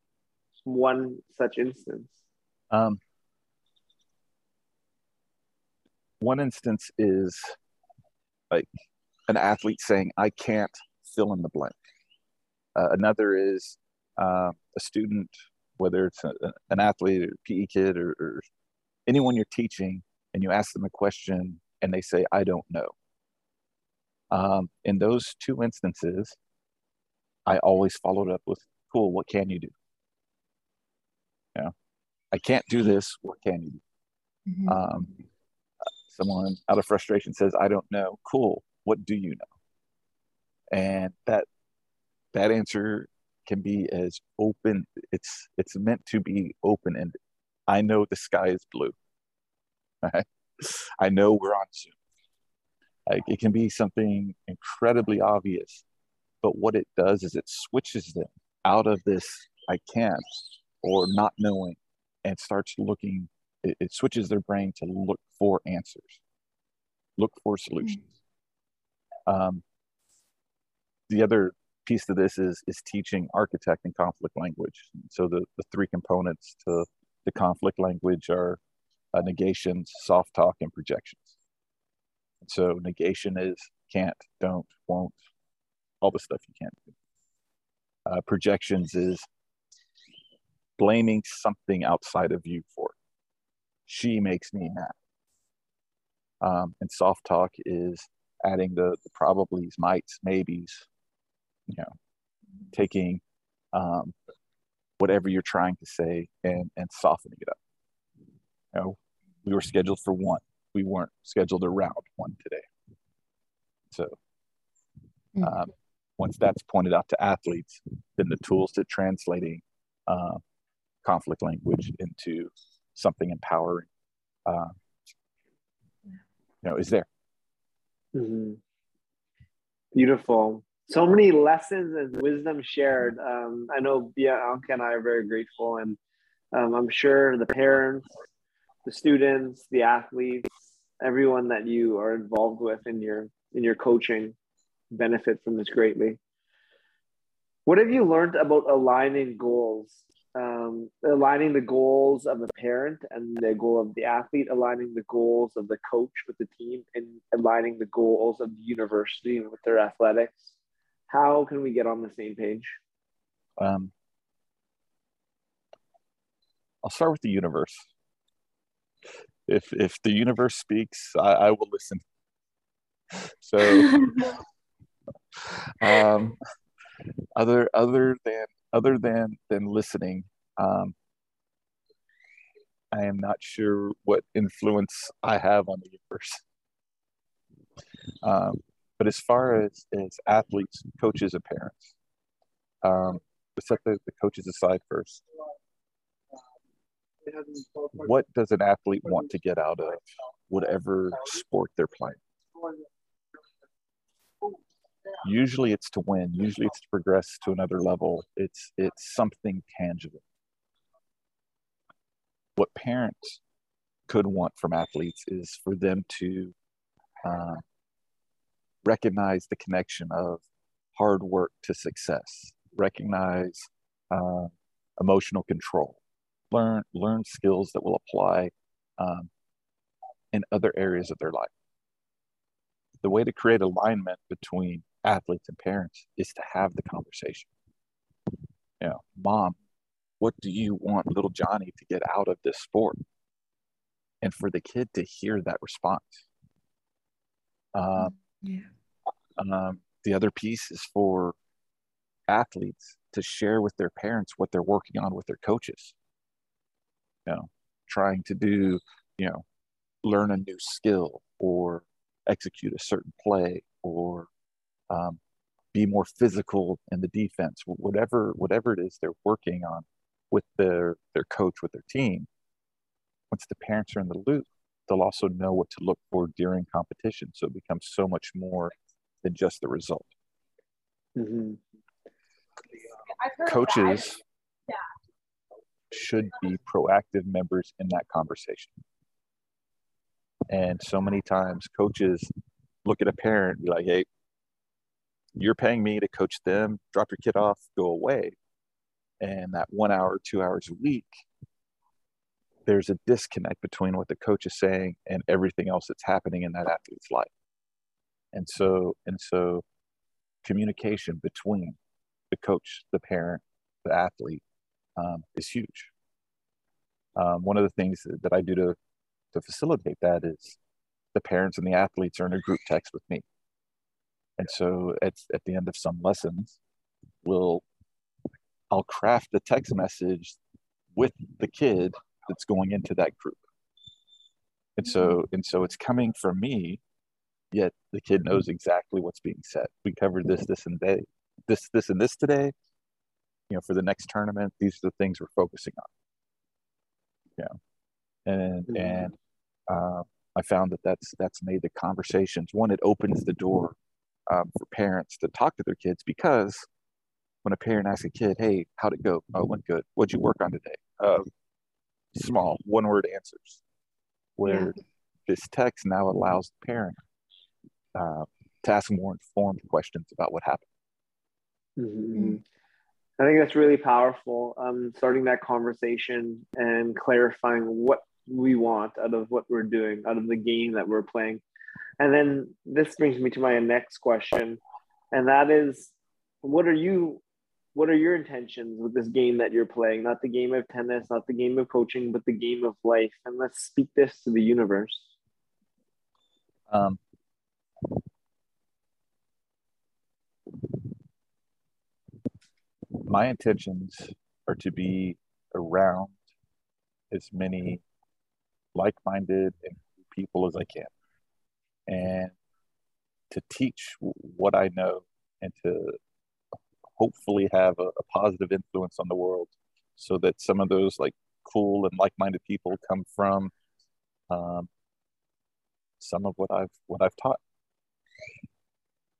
one such instance? Um, one instance is like an athlete saying, I can't fill in the blank. Uh, another is uh, a student, whether it's a, an athlete or PE kid or, or anyone you're teaching, and you ask them a question and they say, I don't know. Um, in those two instances, I always followed up with, Cool, what can you do? You know, I can't do this. What can you do? Mm-hmm. Um, someone out of frustration says i don't know cool what do you know and that that answer can be as open it's it's meant to be open ended i know the sky is blue i know we're on zoom like it can be something incredibly obvious but what it does is it switches them out of this i can't or not knowing and starts looking it, it switches their brain to look for answers, look for solutions. Mm-hmm. Um, the other piece to this is is teaching architect and conflict language. So the, the three components to the conflict language are uh, negations, soft talk, and projections. So negation is can't, don't, won't, all the stuff you can't do. Uh, projections is blaming something outside of you for it she makes me mad. Um, and soft talk is adding the, the probablys, mights, maybes, you know, taking um, whatever you're trying to say and, and softening it up. You know, we were scheduled for one. We weren't scheduled around one today. So hmm. um, once that's pointed out to athletes, then the tools to translating uh, conflict language into something empowering, uh, you know, is there. Mm-hmm. Beautiful. So many lessons and wisdom shared. Um, I know Bianca and I are very grateful, and um, I'm sure the parents, the students, the athletes, everyone that you are involved with in your in your coaching benefit from this greatly. What have you learned about aligning goals um, aligning the goals of the parent and the goal of the athlete, aligning the goals of the coach with the team, and aligning the goals of the university with their athletics. How can we get on the same page? Um, I'll start with the universe. If if the universe speaks, I, I will listen. So, um, other other than other than than listening, um, I am not sure what influence I have on the universe. Um, but as far as as athletes, coaches, and parents, um, the set the, the coaches aside first. What does an athlete want to get out of whatever sport they're playing? Usually it's to win, usually it's to progress to another level. It's it's something tangible. What parents could want from athletes is for them to uh, recognize the connection of hard work to success, recognize uh, emotional control, learn learn skills that will apply um, in other areas of their life. The way to create alignment between athletes and parents is to have the conversation. You know, mom, what do you want little Johnny to get out of this sport? And for the kid to hear that response. Um, yeah. Um, the other piece is for athletes to share with their parents what they're working on with their coaches. You know, trying to do, you know, learn a new skill or execute a certain play or um, be more physical in the defense, whatever whatever it is they're working on with their their coach, with their team. Once the parents are in the loop, they'll also know what to look for during competition. So it becomes so much more than just the result. Mm-hmm. Coaches should be proactive members in that conversation. And so many times coaches look at a parent be like, hey, you're paying me to coach them, drop your kid off, go away. And that one hour, two hours a week, there's a disconnect between what the coach is saying and everything else that's happening in that athlete's life. And so, and so communication between the coach, the parent, the athlete um, is huge. Um, one of the things that I do to, to facilitate that is the parents and the athletes are in a group text with me. And so at, at the end of some lessons, we'll I'll craft the text message with the kid that's going into that group. And so mm-hmm. and so it's coming from me, yet the kid knows exactly what's being said. We covered this, this, and day, this, this, and this today. You know, for the next tournament, these are the things we're focusing on. Yeah, and mm-hmm. and uh, I found that that's that's made the conversations. One, it opens the door um, for parents to talk to their kids because when a parent asks a kid, "Hey, how'd it go? Oh, it went good. What'd you work on today?" Uh, small one-word answers. Where yeah. this text now allows the parent uh, to ask more informed questions about what happened. Mm-hmm. I think that's really powerful. Um, starting that conversation and clarifying what we want out of what we're doing, out of the game that we're playing. And then this brings me to my next question, and that is, what are you, what are your intentions with this game that you're playing? Not the game of tennis, not the game of coaching, but the game of life. And let's speak this to the universe. Um, my intentions are to be around as many like-minded people as I can and to teach what I know and to hopefully have a, a, positive influence on the world so that some of those like cool and like-minded people come from um, some of what I've what I've taught.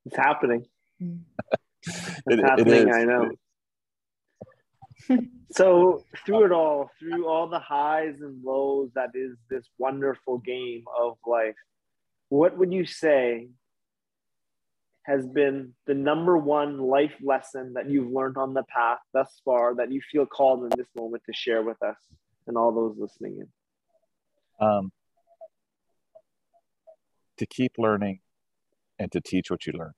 It's happening. it's it, happening, I know. So through it all, through all the highs and lows that is this wonderful game of life, what would you say has been the number one life lesson that you've learned on the path thus far that you feel called in this moment to share with us and all those listening in? Um, to keep learning and to teach what you learn.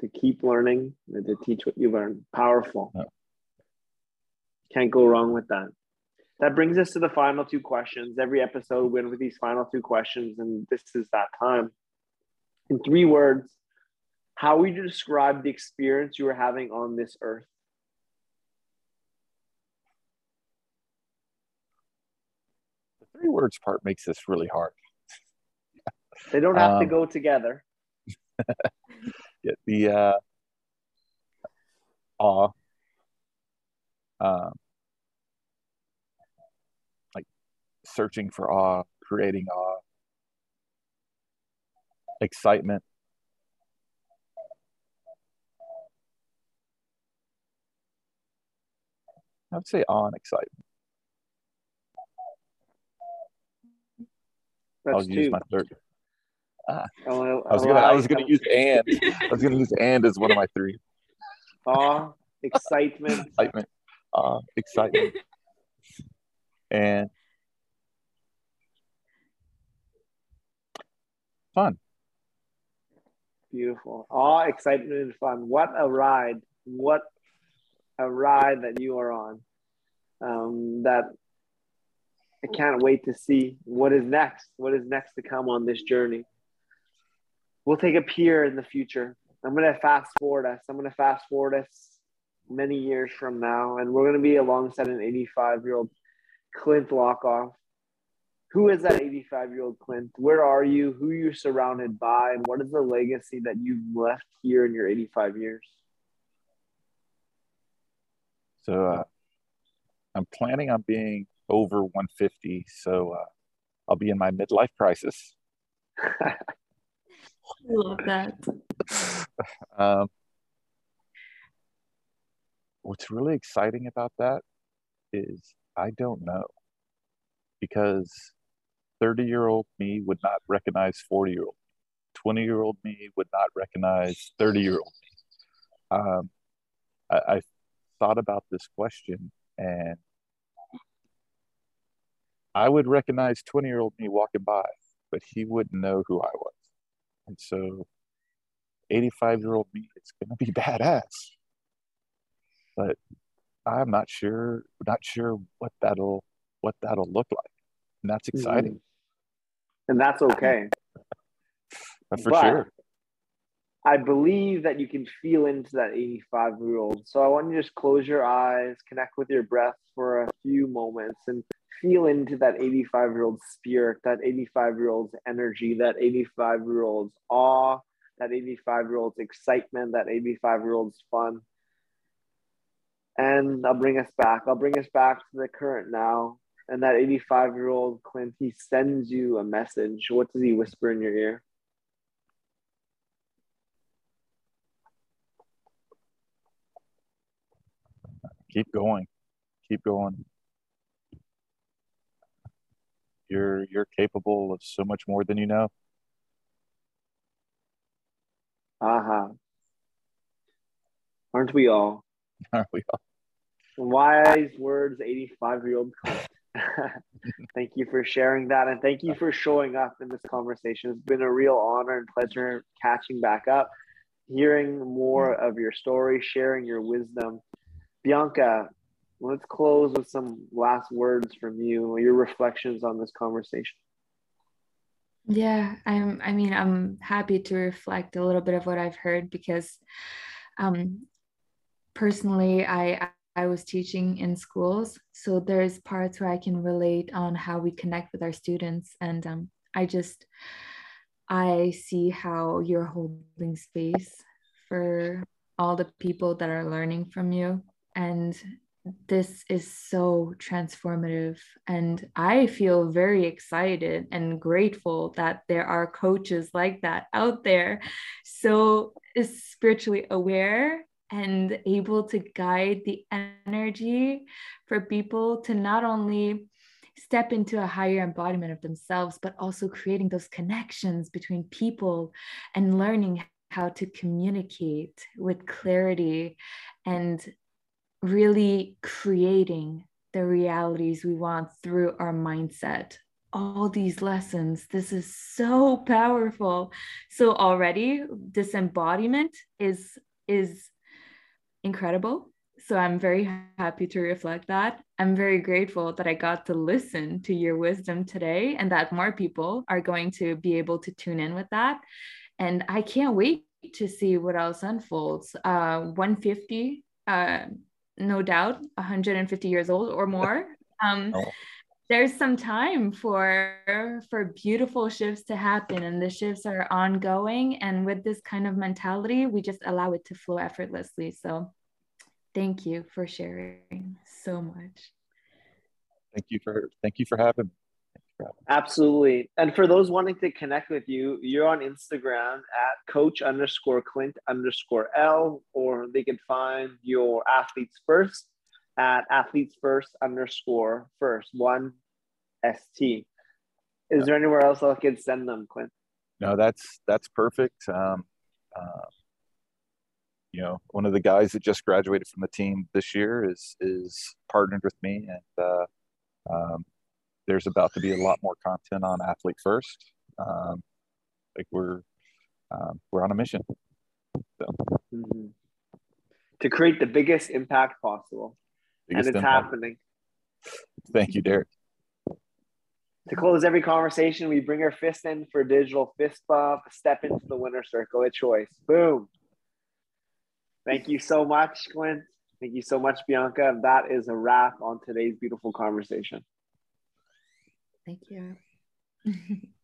To keep learning and to teach what you learn. Powerful. Yeah. Can't go wrong with that. That brings us to the final two questions. Every episode we end with these final two questions, and this is that time. In three words, how would you describe the experience you are having on this earth? The three words part makes this really hard. they don't have um, to go together. yeah, the uh, awe, um, like searching for awe, creating awe, excitement. I would say awe and excitement. That's I'll two. use my third. Oh, I was gonna I was gonna use and I was gonna use and as one of my three. awe, excitement. Excitement, uh, excitement, and fun. Beautiful. Awe, excitement, and fun. What a ride. What a ride that you are on. Um, that I can't wait to see what is next. What is next to come on this journey. We'll take a peer in the future. I'm going to fast forward us. I'm going to fast forward us many years from now, and we're going to be alongside an 85 year old Clint Lockoff. Who is that 85 year old Clint? Where are you? Who you're surrounded by? And what is the legacy that you've left here in your 85 years? So uh, I'm planning on being over 150. So uh, I'll be in my midlife crisis. Love that. Um, what's really exciting about that is I don't know because 30 year old me would not recognize 40 year old 20 year old me would not recognize 30 year old me. Um, I, I thought about this question and I would recognize 20 year old me walking by, but he wouldn't know who I was. And so 85 year old me is going to be badass. But I'm not sure, not sure what that'll, what that'll look like. And that's exciting Mhm. And that's okay. for But- sure. I believe that you can feel into that 85 year old. So I want you to just close your eyes, connect with your breath for a few moments, and feel into that 85 year old spirit, that 85 year old's energy, that 85 year old's awe, that 85 year old's excitement, that 85 year old's fun. And I'll bring us back. I'll bring us back to the current now. And that 85 year old Clint, he sends you a message. What does he whisper in your ear? Keep going. Keep going. You're, you're capable of so much more than you know. Uh-huh. Aren't we all? Aren't we all? Wise words, 85 year old. thank you for sharing that. And thank you for showing up in this conversation. It's been a real honor and pleasure catching back up, hearing more of your story, sharing your wisdom. Bianca, let's close with some last words from you, your reflections on this conversation. Yeah, I'm I mean, I'm happy to reflect a little bit of what I've heard because um personally I I was teaching in schools, so there's parts where I can relate on how we connect with our students and um I just I see how you're holding space for all the people that are learning from you and this is so transformative and i feel very excited and grateful that there are coaches like that out there so is spiritually aware and able to guide the energy for people to not only step into a higher embodiment of themselves but also creating those connections between people and learning how to communicate with clarity and really creating the realities we want through our mindset. All these lessons this is so powerful. So already disembodiment is is incredible. So i'm very happy to reflect that. I'm very grateful that i got to listen to your wisdom today and that more people are going to be able to tune in with that. And i can't wait to see what else unfolds. Uh 150 uh no doubt 150 years old or more. Um Oh. there's some time for for beautiful shifts to happen and the shifts are ongoing. And with this kind of mentality we just allow it to flow effortlessly. So thank you for sharing so much. Thank you for thank you for having me Absolutely. And for those wanting to connect with you, you're on Instagram at coach underscore Clint underscore L, or they can find your athletes first at athletes first underscore first one st. Is there anywhere else I can send them, Clint? No, that's that's perfect. Um, uh, you know, one of the guys that just graduated from the team this year is is partnered with me, and uh, um, there's about to be a lot more content on Athlete First. Um, like we're um, we're on a mission. So. Mm-hmm. To create the biggest impact possible and it's impact. happening. Thank you, Derek. To close every conversation, we bring our fist in for a digital fist bump, step into the winner circle of choice. Boom. Thank you so much, Clint. Thank you so much, Bianca. That is a wrap on today's beautiful conversation. Thank you.